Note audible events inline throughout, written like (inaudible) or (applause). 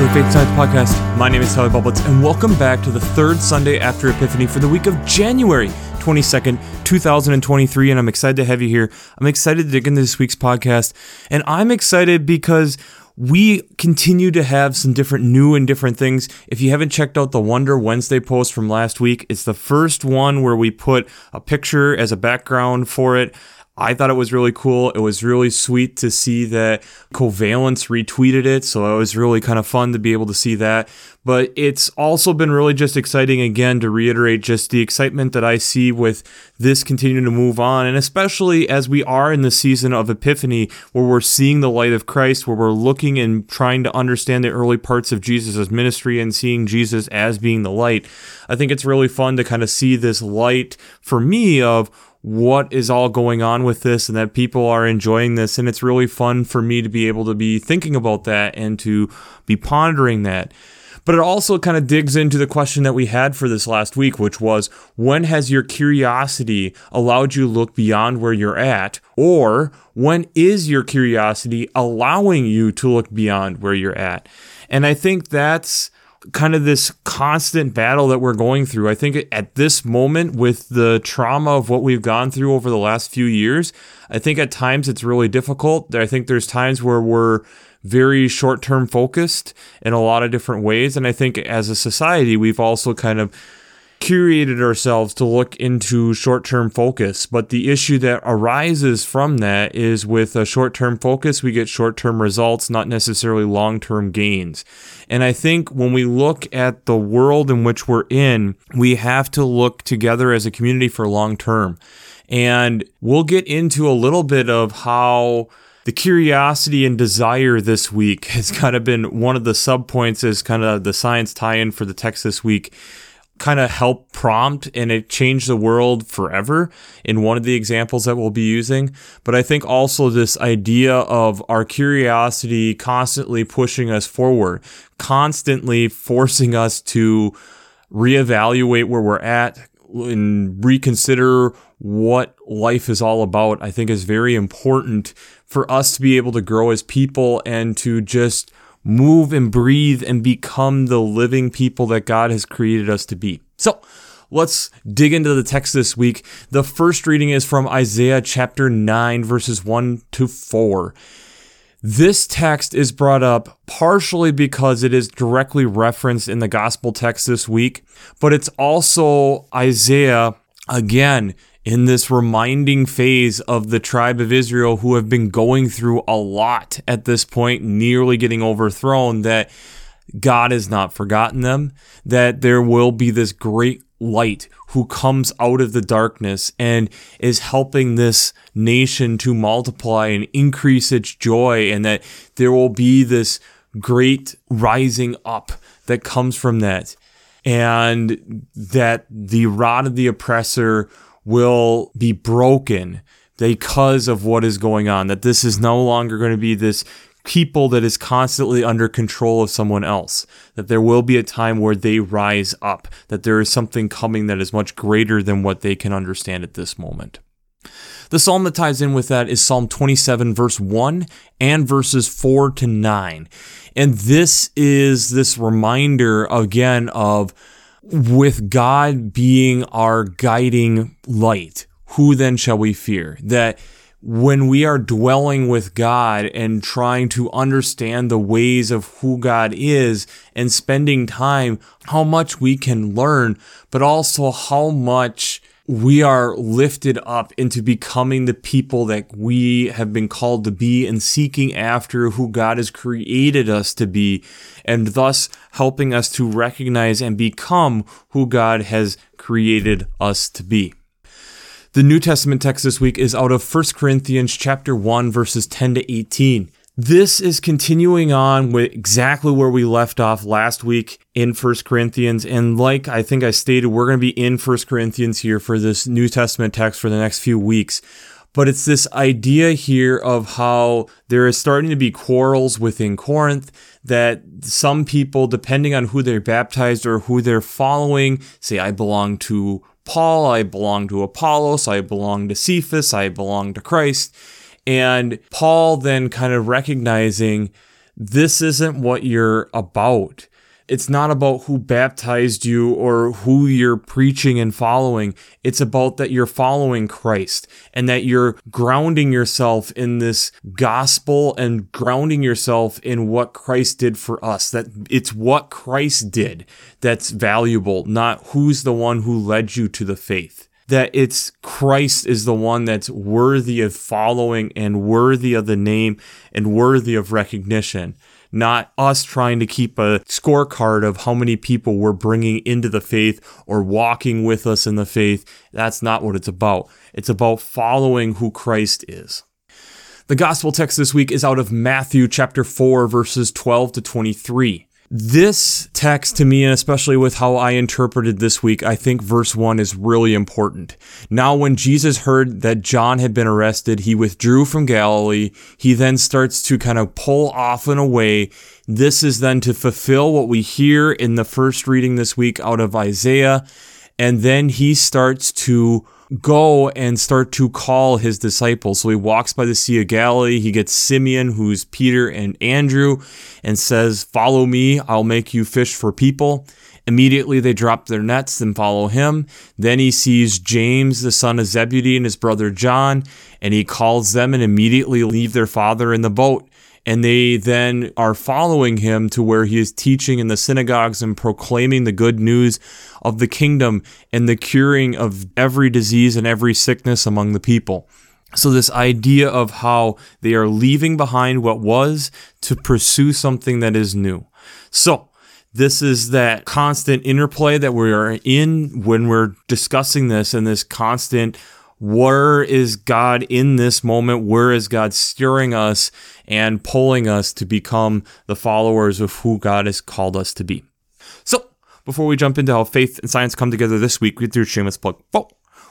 to the Faith Science Podcast. My name is Tyler Bublitz, and welcome back to the third Sunday after Epiphany for the week of January 22nd, 2023. And I'm excited to have you here. I'm excited to dig into this week's podcast. And I'm excited because we continue to have some different new and different things. If you haven't checked out the Wonder Wednesday post from last week, it's the first one where we put a picture as a background for it. I thought it was really cool. It was really sweet to see that Covalence retweeted it. So it was really kind of fun to be able to see that. But it's also been really just exciting again to reiterate just the excitement that I see with this continuing to move on. And especially as we are in the season of Epiphany, where we're seeing the light of Christ, where we're looking and trying to understand the early parts of Jesus' ministry and seeing Jesus as being the light. I think it's really fun to kind of see this light for me of what is all going on with this and that people are enjoying this. And it's really fun for me to be able to be thinking about that and to be pondering that. But it also kind of digs into the question that we had for this last week, which was when has your curiosity allowed you to look beyond where you're at? Or when is your curiosity allowing you to look beyond where you're at? And I think that's kind of this constant battle that we're going through. I think at this moment, with the trauma of what we've gone through over the last few years, I think at times it's really difficult. I think there's times where we're very short term focused in a lot of different ways. And I think as a society, we've also kind of curated ourselves to look into short term focus. But the issue that arises from that is with a short term focus, we get short term results, not necessarily long term gains. And I think when we look at the world in which we're in, we have to look together as a community for long term. And we'll get into a little bit of how the curiosity and desire this week has kind of been one of the subpoints as kind of the science tie in for the text this week kind of help prompt and it changed the world forever in one of the examples that we'll be using. But I think also this idea of our curiosity constantly pushing us forward, constantly forcing us to reevaluate where we're at and reconsider what life is all about, I think is very important for us to be able to grow as people and to just move and breathe and become the living people that God has created us to be. So, let's dig into the text this week. The first reading is from Isaiah chapter 9, verses 1 to 4. This text is brought up partially because it is directly referenced in the gospel text this week, but it's also Isaiah again in this reminding phase of the tribe of Israel who have been going through a lot at this point, nearly getting overthrown, that God has not forgotten them, that there will be this great light who comes out of the darkness and is helping this nation to multiply and increase its joy, and that there will be this great rising up that comes from that, and that the rod of the oppressor will be broken because of what is going on. That this is no longer going to be this people that is constantly under control of someone else. That there will be a time where they rise up. That there is something coming that is much greater than what they can understand at this moment. The psalm that ties in with that is Psalm 27, verse 1 and verses 4 to 9. And this is this reminder again of with God being our guiding light, who then shall we fear? That when we are dwelling with God and trying to understand the ways of who God is and spending time, how much we can learn, but also how much we are lifted up into becoming the people that we have been called to be and seeking after who God has created us to be, and thus helping us to recognize and become who God has created us to be. The New Testament text this week is out of 1 Corinthians chapter 1 verses 10 to 18. This is continuing on with exactly where we left off last week in First Corinthians. And like I think I stated, we're going to be in First Corinthians here for this New Testament text for the next few weeks. But it's this idea here of how there is starting to be quarrels within Corinth that some people, depending on who they're baptized or who they're following, say, I belong to Paul, I belong to Apollos, I belong to Cephas, I belong to Christ and Paul then kind of recognizing this isn't what you're about. It's not about who baptized you or who you're preaching and following. It's about that you're following Christ and that you're grounding yourself in this gospel and grounding yourself in what Christ did for us. That it's what Christ did that's valuable, not who's the one who led you to the faith that it's Christ is the one that's worthy of following and worthy of the name and worthy of recognition not us trying to keep a scorecard of how many people we're bringing into the faith or walking with us in the faith. That's not what it's about. It's about following who Christ is. The gospel text this week is out of Matthew chapter 4 verses 12 to 23. This text to me, and especially with how I interpreted this week, I think verse 1 is really important. Now, when Jesus heard that John had been arrested, he withdrew from Galilee. He then starts to kind of pull off and away. This is then to fulfill what we hear in the first reading this week out of Isaiah. And then he starts to go and start to call his disciples. So he walks by the Sea of Galilee. He gets Simeon, who's Peter and Andrew, and says, Follow me, I'll make you fish for people. Immediately they drop their nets and follow him. Then he sees James, the son of Zebedee, and his brother John, and he calls them and immediately leave their father in the boat and they then are following him to where he is teaching in the synagogues and proclaiming the good news of the kingdom and the curing of every disease and every sickness among the people. So, this idea of how they are leaving behind what was to pursue something that is new. So, this is that constant interplay that we are in when we're discussing this and this constant where is God in this moment? Where is God steering us and pulling us to become the followers of who God has called us to be? So, before we jump into how faith and science come together this week, we do a shameless plug. Oh,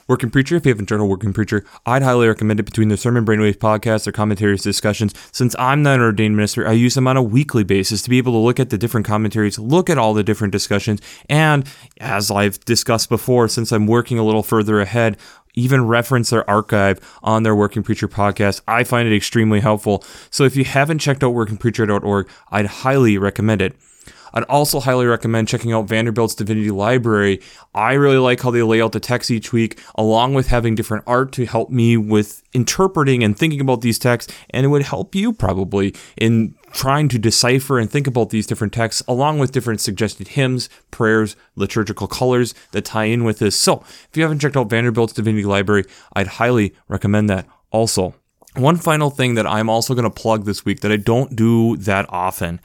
Working Preacher, if you haven't journal Working Preacher, I'd highly recommend it between the Sermon Brainwaves podcast, or commentaries, discussions. Since I'm not an ordained minister, I use them on a weekly basis to be able to look at the different commentaries, look at all the different discussions, and as I've discussed before, since I'm working a little further ahead, even reference their archive on their Working Preacher podcast. I find it extremely helpful. So if you haven't checked out workingpreacher.org, I'd highly recommend it. I'd also highly recommend checking out Vanderbilt's Divinity Library. I really like how they lay out the text each week, along with having different art to help me with interpreting and thinking about these texts. And it would help you probably in trying to decipher and think about these different texts, along with different suggested hymns, prayers, liturgical colors that tie in with this. So if you haven't checked out Vanderbilt's Divinity Library, I'd highly recommend that also. One final thing that I'm also going to plug this week that I don't do that often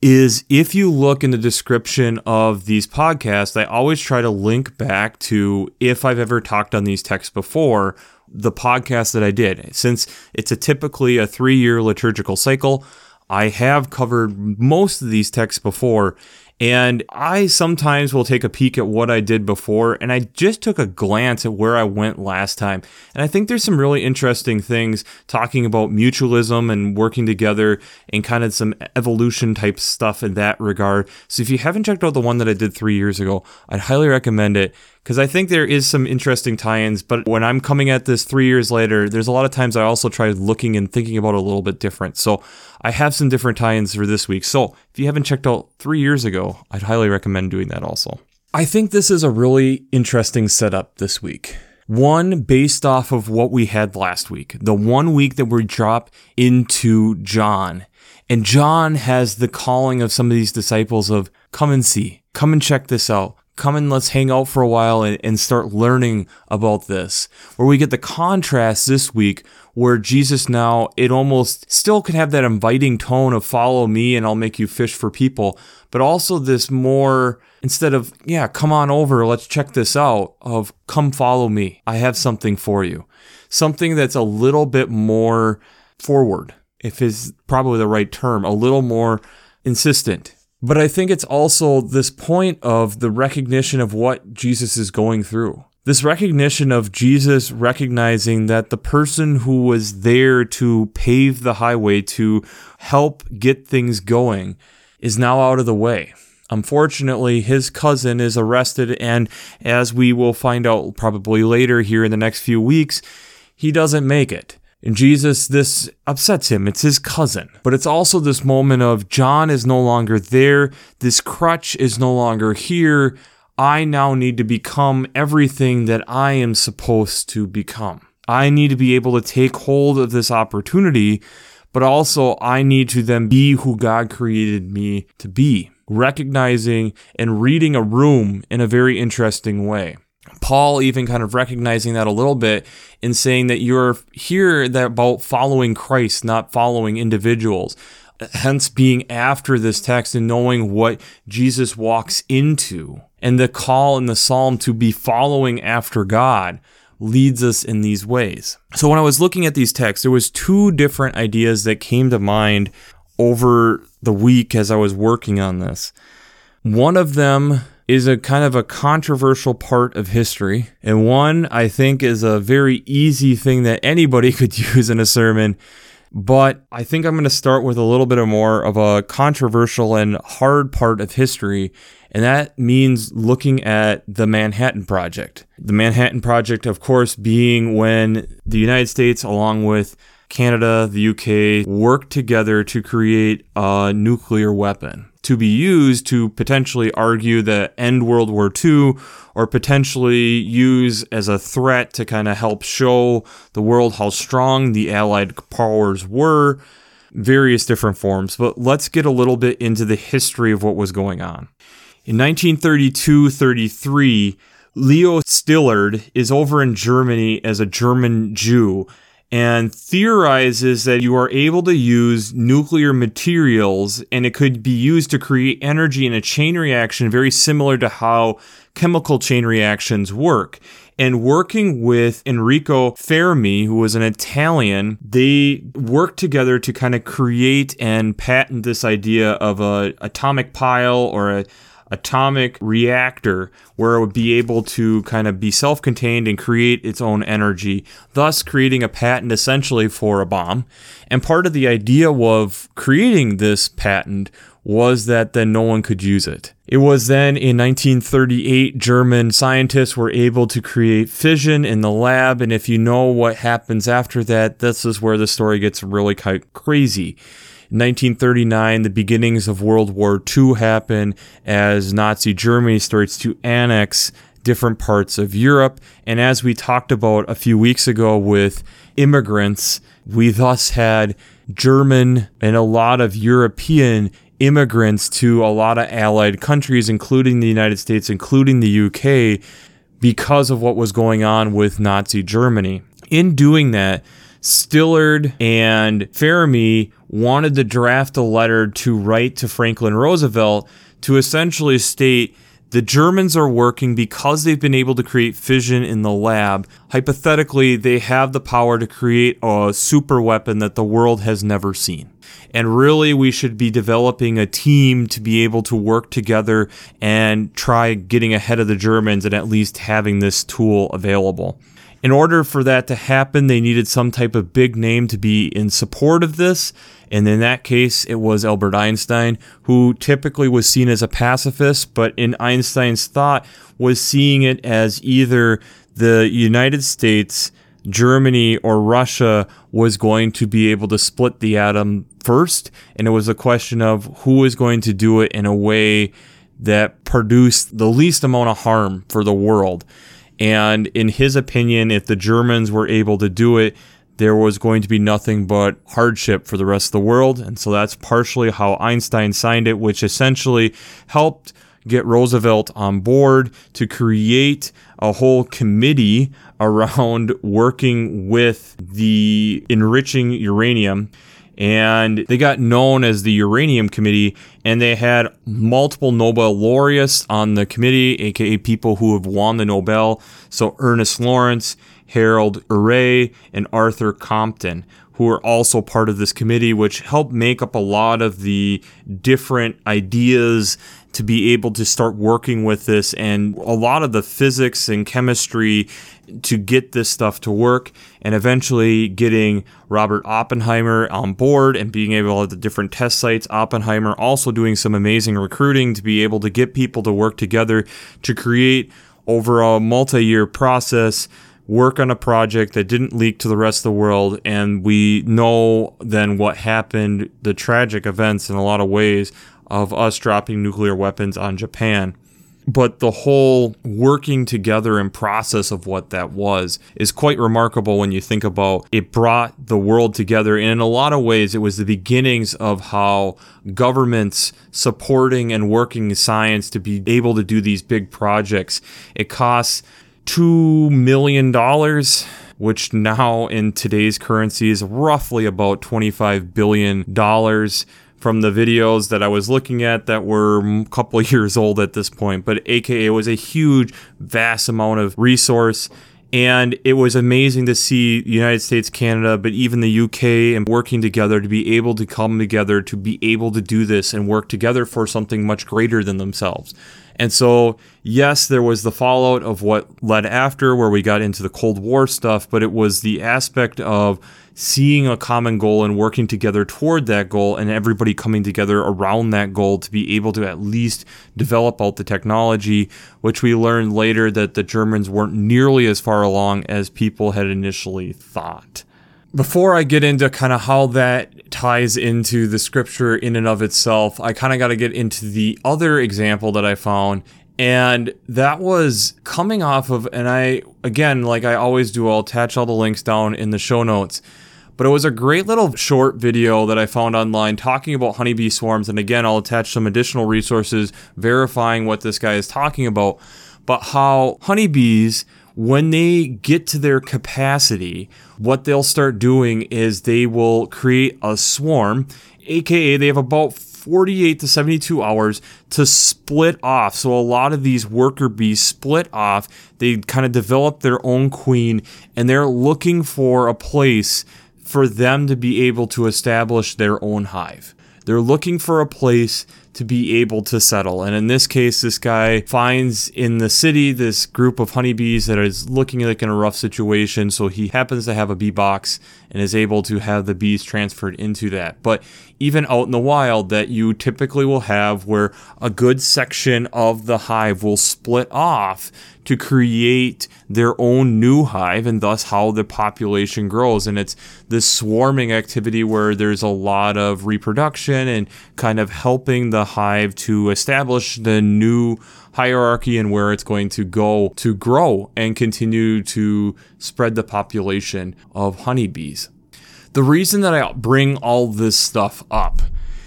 is if you look in the description of these podcasts, I always try to link back to if I've ever talked on these texts before, the podcast that I did. Since it's a typically a three year liturgical cycle, I have covered most of these texts before, and I sometimes will take a peek at what I did before, and I just took a glance at where I went last time. And I think there's some really interesting things talking about mutualism and working together and kind of some evolution type stuff in that regard. So if you haven't checked out the one that I did three years ago, I'd highly recommend it because I think there is some interesting tie-ins. But when I'm coming at this three years later, there's a lot of times I also try looking and thinking about it a little bit different. So I have some different tie-ins for this week. So if you haven't checked out three years ago, I'd highly recommend doing that also. I think this is a really interesting setup this week. One based off of what we had last week, the one week that we drop into John. And John has the calling of some of these disciples of come and see, come and check this out come and let's hang out for a while and, and start learning about this. Where we get the contrast this week where Jesus now, it almost still can have that inviting tone of follow me and I'll make you fish for people, but also this more, instead of, yeah, come on over, let's check this out, of come follow me. I have something for you. Something that's a little bit more forward, if is probably the right term, a little more insistent but I think it's also this point of the recognition of what Jesus is going through. This recognition of Jesus recognizing that the person who was there to pave the highway, to help get things going, is now out of the way. Unfortunately, his cousin is arrested, and as we will find out probably later here in the next few weeks, he doesn't make it. And Jesus, this upsets him. It's his cousin. But it's also this moment of John is no longer there. This crutch is no longer here. I now need to become everything that I am supposed to become. I need to be able to take hold of this opportunity, but also I need to then be who God created me to be, recognizing and reading a room in a very interesting way. Paul even kind of recognizing that a little bit in saying that you're here that about following Christ, not following individuals. Hence being after this text and knowing what Jesus walks into and the call in the psalm to be following after God leads us in these ways. So when I was looking at these texts, there was two different ideas that came to mind over the week as I was working on this. One of them is a kind of a controversial part of history, and one I think is a very easy thing that anybody (laughs) could use in a sermon. But I think I'm going to start with a little bit more of a controversial and hard part of history, and that means looking at the Manhattan Project. The Manhattan Project, of course, being when the United States, along with Canada, the UK, worked together to create a nuclear weapon to be used to potentially argue the end World War II or potentially use as a threat to kind of help show the world how strong the Allied powers were, various different forms. But let's get a little bit into the history of what was going on. In 1932 33, Leo Szilard is over in Germany as a German Jew and theorizes that you are able to use nuclear materials and it could be used to create energy in a chain reaction very similar to how chemical chain reactions work. And working with Enrico Fermi, who was an Italian, they worked together to kind of create and patent this idea of a atomic pile or a atomic reactor where it would be able to kind of be self contained and create its own energy, thus creating a patent essentially for a bomb. And part of the idea of creating this patent was that then no one could use it. It was then in 1938 German scientists were able to create fission in the lab and if you know what happens after that this is where the story gets really crazy. 1939, the beginnings of World War II happen as Nazi Germany starts to annex different parts of Europe. And as we talked about a few weeks ago with immigrants, we thus had German and a lot of European immigrants to a lot of allied countries, including the United States, including the UK, because of what was going on with Nazi Germany. In doing that, Szilard and Fermi wanted to draft a letter to write to Franklin Roosevelt to essentially state the Germans are working because they've been able to create fission in the lab. Hypothetically, they have the power to create a super weapon that the world has never seen. And really, we should be developing a team to be able to work together and try getting ahead of the Germans and at least having this tool available. In order for that to happen, they needed some type of big name to be in support of this. And in that case, it was Albert Einstein, who typically was seen as a pacifist, but in Einstein's thought, was seeing it as either the United States, Germany, or Russia was going to be able to split the atom first. And it was a question of who is going to do it in a way that produced the least amount of harm for the world. And in his opinion, if the Germans were able to do it, there was going to be nothing but hardship for the rest of the world. And so that's partially how Einstein signed it, which essentially helped get Roosevelt on board to create a whole committee (laughs) around working with the enriching uranium and they got known as the Uranium Committee, and they had multiple Nobel laureates on the committee, aka people who have won the Nobel. So Ernest Lawrence, Harold Urey, and Arthur Compton, who are also part of this committee, which helped make up a lot of the different ideas to be able to start working with this and a lot of the physics and chemistry to get this stuff to work and eventually getting Robert Oppenheimer on board and being able at the different test sites. Oppenheimer also doing some amazing recruiting to be able to get people to work together to create over a multi year process work on a project that didn't leak to the rest of the world. And we know then what happened, the tragic events in a lot of ways of us dropping nuclear weapons on Japan but the whole working together and process of what that was is quite remarkable when you think about it brought the world together. And in a lot of ways it was the beginnings of how governments supporting and working science to be able to do these big projects. It costs 2 million dollars which now in today's currency is roughly about 25 billion dollars from the videos that I was looking at that were a couple (laughs) years old at this point. But AKA was a huge, vast amount of resource. And it was amazing to see the United States, Canada, but even the UK and working together to be able to come together to be able to do this and work together for something much greater than themselves. And so, yes, there was the fallout of what led after, where we got into the Cold War stuff, but it was the aspect of seeing a common goal and working together toward that goal and everybody coming together around that goal to be able to at least develop out the technology, which we learned later that the Germans weren't nearly as far along as people had initially thought. Before I get into kind of how that ties into the scripture in and of itself, I kind of got to get into the other example that I found, and that was coming off of, and I, again, like I always do, I'll attach all the links down in the show notes. But it was a great little short video that I found online talking about honeybee swarms. And again, I'll attach some additional resources verifying what this guy is talking about. But how honeybees, when they get to their capacity, what they'll start doing is they will create a swarm, aka they have about 48 to 72 hours to split off. So a lot of these worker bees split off. They kind of develop their own queen and they're looking for a place for them to be able to establish their own hive. They're looking for a place to be able to settle. And in this case, this guy finds in the city this group of honeybees that is looking like in a rough situation. So he happens to have a bee box and is able to have the bees transferred into that. But even out in the wild, that you typically will have where a good section of the hive will split off to create their own new hive and thus how the population grows. And it's this swarming activity where there's a lot of reproduction and kind of helping the hive to establish the new hierarchy and where it's going to go to grow and continue to spread the population of honeybees. The reason that I bring all this stuff up,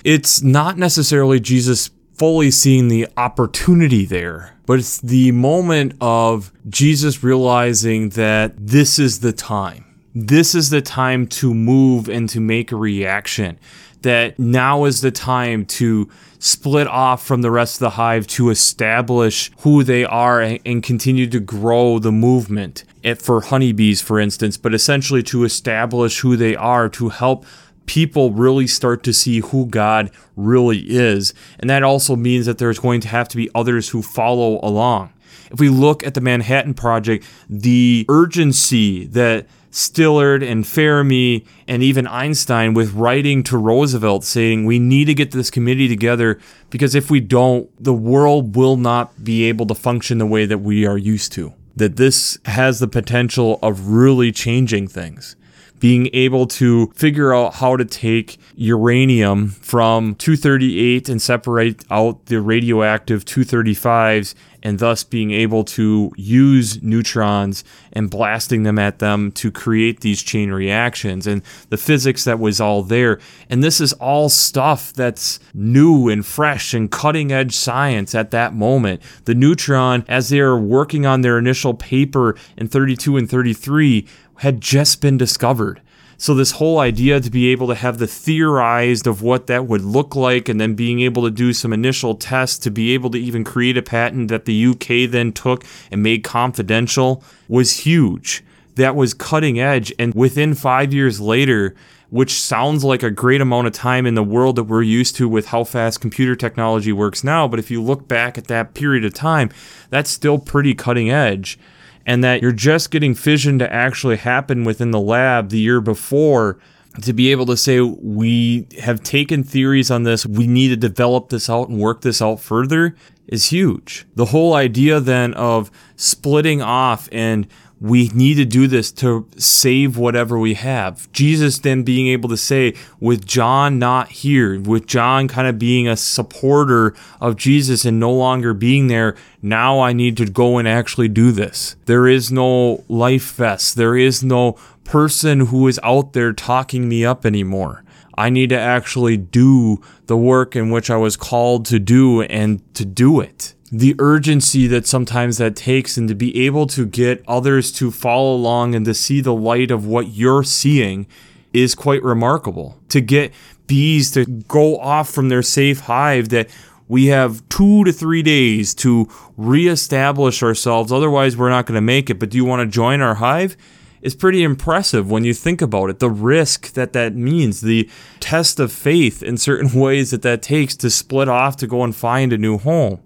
it's not necessarily Jesus fully seeing the opportunity there, but it's the moment of Jesus realizing that this is the time. This is the time to move and to make a reaction. That now is the time to split off from the rest of the hive to establish who they are and continue to grow the movement. For honeybees, for instance, but essentially to establish who they are to help people really start to see who God really is. And that also means that there's going to have to be others who follow along. If we look at the Manhattan Project, the urgency that Szilard and Fermi and even Einstein with writing to Roosevelt saying we need to get this committee together because if we don't, the world will not be able to function the way that we are used to. That this has the potential of really changing things being able to figure out how to take uranium from 238 and separate out the radioactive 235s and thus being able to use neutrons and blasting them at them to create these chain reactions and the physics that was all there. And this is all stuff that's new and fresh and cutting edge science at that moment. The neutron, as they are working on their initial paper in 32 and 33, had just been discovered. So this whole idea to be able to have the theorized of what that would look like and then being able to do some initial tests to be able to even create a patent that the UK then took and made confidential was huge. That was cutting edge and within 5 years later which sounds like a great amount of time in the world that we're used to with how fast computer technology works now. But if you look back at that period of time, that's still pretty cutting edge and that you're just getting fission to actually happen within the lab the year before to be able to say we have taken theories on this. We need to develop this out and work this out further is huge the whole idea then of splitting off and we need to do this to save whatever we have. Jesus then being able to say, with John not here, with John kind of being a supporter of Jesus and no longer being there, now I need to go and actually do this. There is no life vest. There is no person who is out there talking me up anymore. I need to actually do the work in which I was called to do and to do it the urgency that sometimes that takes and to be able to get others to follow along and to see the light of what you're seeing is quite remarkable. To get bees to go off from their safe hive that we have two to three days to reestablish ourselves. Otherwise, we're not going to make it. But do you want to join our hive? It's pretty impressive when you think about it. The risk that that means, the test of faith in certain (laughs) ways that that takes to split off to go and find a new home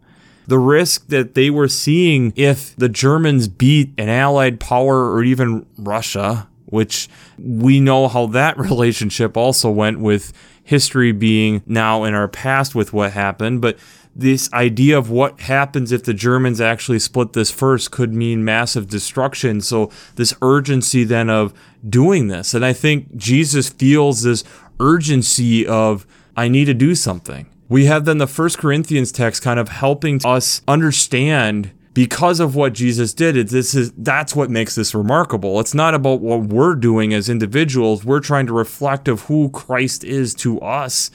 the risk that they were seeing if the Germans beat an allied power or even Russia, which we know how that (laughs) relationship also went with history being now in our past with what happened, but this idea of what happens if the Germans actually split this first could mean massive destruction. So, this urgency then of doing this. And I think Jesus feels this urgency of, I need to do something we have then the first corinthians text kind of helping us understand because of what jesus did this is that's what makes this remarkable it's not about what we're doing as individuals we're trying to reflect of who christ is to us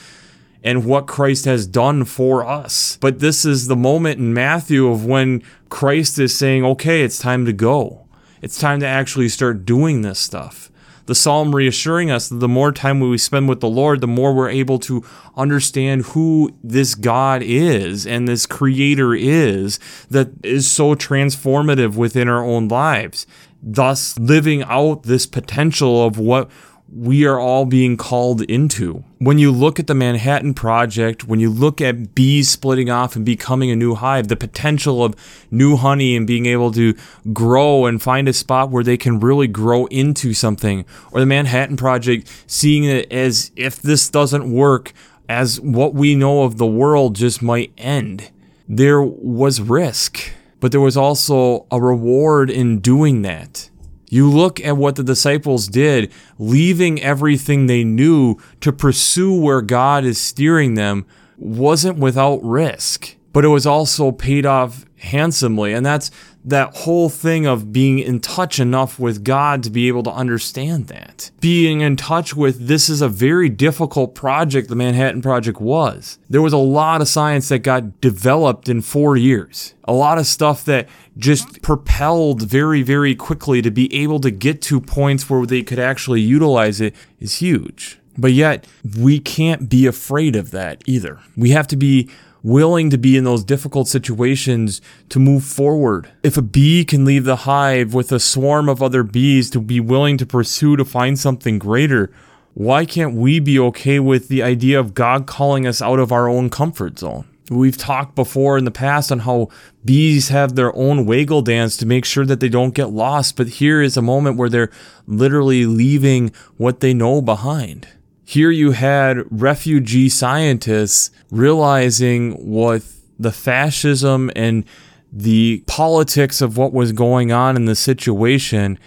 and what christ has done for us but this is the moment in matthew of when christ is saying okay it's time to go it's time to actually start doing this stuff the psalm reassuring us that the more time we spend with the Lord, the more we're able to understand who this God is and this creator is that is so transformative within our own lives. Thus, living out this potential of what we are all being called into. When you look at the Manhattan Project, when you look at bees splitting off and becoming a new hive, the potential of new honey and being able to grow and find a spot where they can really grow into something, or the Manhattan Project seeing it as if this doesn't work, as what we know of the world just might end. There was risk, but there was also a reward in doing that. You look at what the disciples did, leaving everything they knew to pursue where God is steering them, wasn't without risk, but it was also paid off handsomely. And that's that whole thing of being in touch enough with God to be able to understand that. Being in touch with this is a very difficult project, the Manhattan Project was. There was a lot of science that got developed in four years, a lot of stuff that just propelled very, very quickly to be able to get to points where they could actually utilize it is huge. But yet, we can't be afraid of that either. We have to be willing to be in those difficult situations to move forward. If a bee can leave the hive with a swarm of other bees to be willing to pursue to find something greater, why can't we be okay with the idea of God calling us out of our own comfort zone? We've talked before in the past on how bees have their own waggle dance to make sure that they don't get lost, but here is a moment where they're literally leaving what they know behind. Here you had refugee scientists realizing what the fascism and the politics of what was going on in the situation,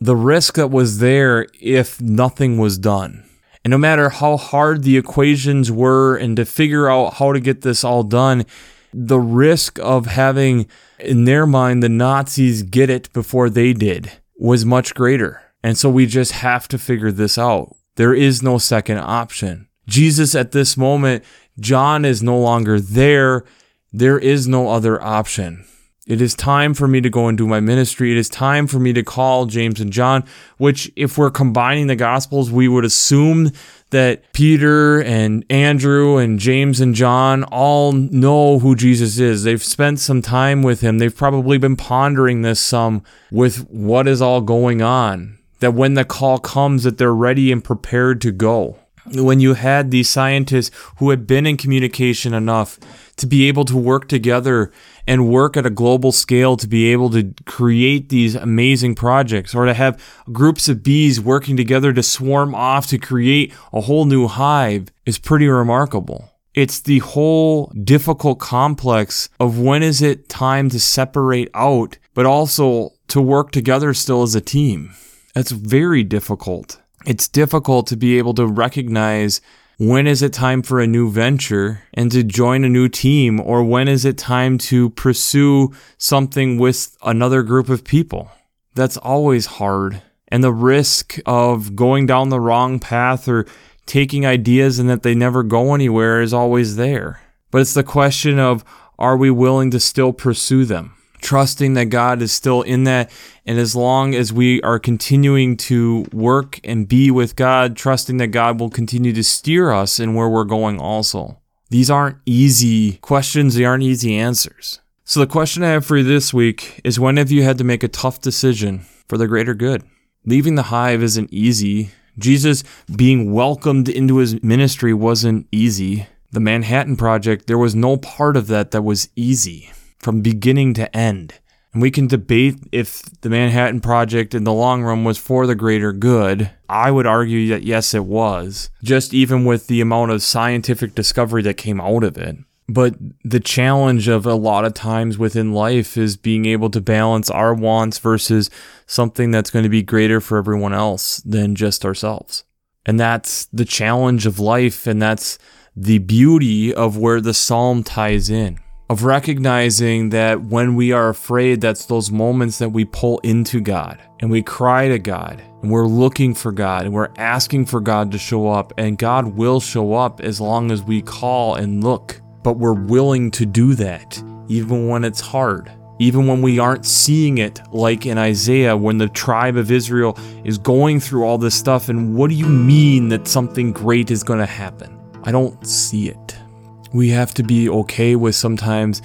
the risk that was there if nothing was done. And no matter how hard the equations were and to figure out how to get this all done, the risk of having, in their mind, the Nazis get it before they did was much greater. And so we just have to figure this out. There is no second option. Jesus, at this moment, John is no longer there. There is no other option. It is time for me to go and do my ministry. It is time for me to call James and John, which, if we're combining the Gospels, we would assume that Peter and Andrew and James and John all know who Jesus is. They've spent some time with him. They've probably been pondering this some with what is all going on that when the call comes that they're ready and prepared to go when you had these scientists who had been in communication enough to be able to work together and work at a global scale to be able to create these amazing projects or to have groups of bees working together to swarm off to create a whole new hive is pretty remarkable. It's the whole difficult complex of when is it time to separate out, but also to work together still as a team. That's very difficult. It's difficult to be able to recognize when is it time for a new venture and to join a new team, or when is it time to pursue something with another group of people? That's always hard. And the risk of going down the wrong path or taking ideas and that they never go anywhere is always there. But it's the question of are we willing to still pursue them? Trusting that God is still in that. And as long as we are continuing to work and be with God, trusting that God will continue to steer us in where we're going also. These aren't easy questions, they aren't easy answers. So, the question I have for you this week is when have you had to make a tough decision for the greater good? Leaving the hive isn't easy. Jesus being welcomed into his ministry wasn't easy. The Manhattan Project, there was no part of that that was easy from beginning to end. And we can debate if the Manhattan Project in the long run was for the greater good. I would argue that yes, it was, just even with the amount of scientific discovery that came out of it. But the challenge of a lot of times within life is being able to balance our wants versus something that's going to be greater for everyone else than just ourselves. And that's the challenge of life. And that's the beauty of where the psalm ties in of recognizing that when we are afraid, that's those moments that we pull into God and we cry to God and we're looking for God and we're asking for God to show up. And God will show up as long as we call and look. But we're willing to do that, even when it's hard. Even when we aren't seeing it, like in Isaiah, when the tribe of Israel is going through all this stuff, and what do you mean that something great is going to happen? I don't see it we have to be okay with sometimes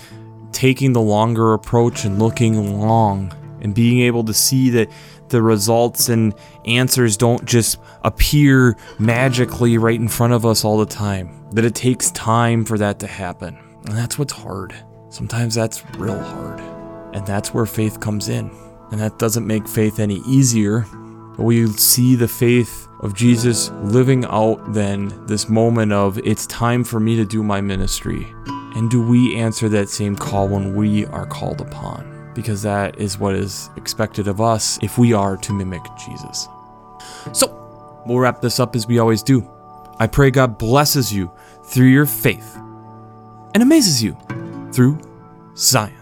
taking the longer approach and looking long and being able to see that the results and answers don't just appear magically right in front of us all the time, that it takes time for that to happen. And that's what's hard. Sometimes that's real hard. And that's where faith comes in. And that doesn't make faith any easier, but we see the faith of Jesus living out then this moment of it's time for me to do my ministry. And do we answer that same call when we are called upon? Because that is what is expected of us if we are to mimic Jesus. So, we'll wrap this up as we always do. I pray God blesses you through your faith and amazes you through science.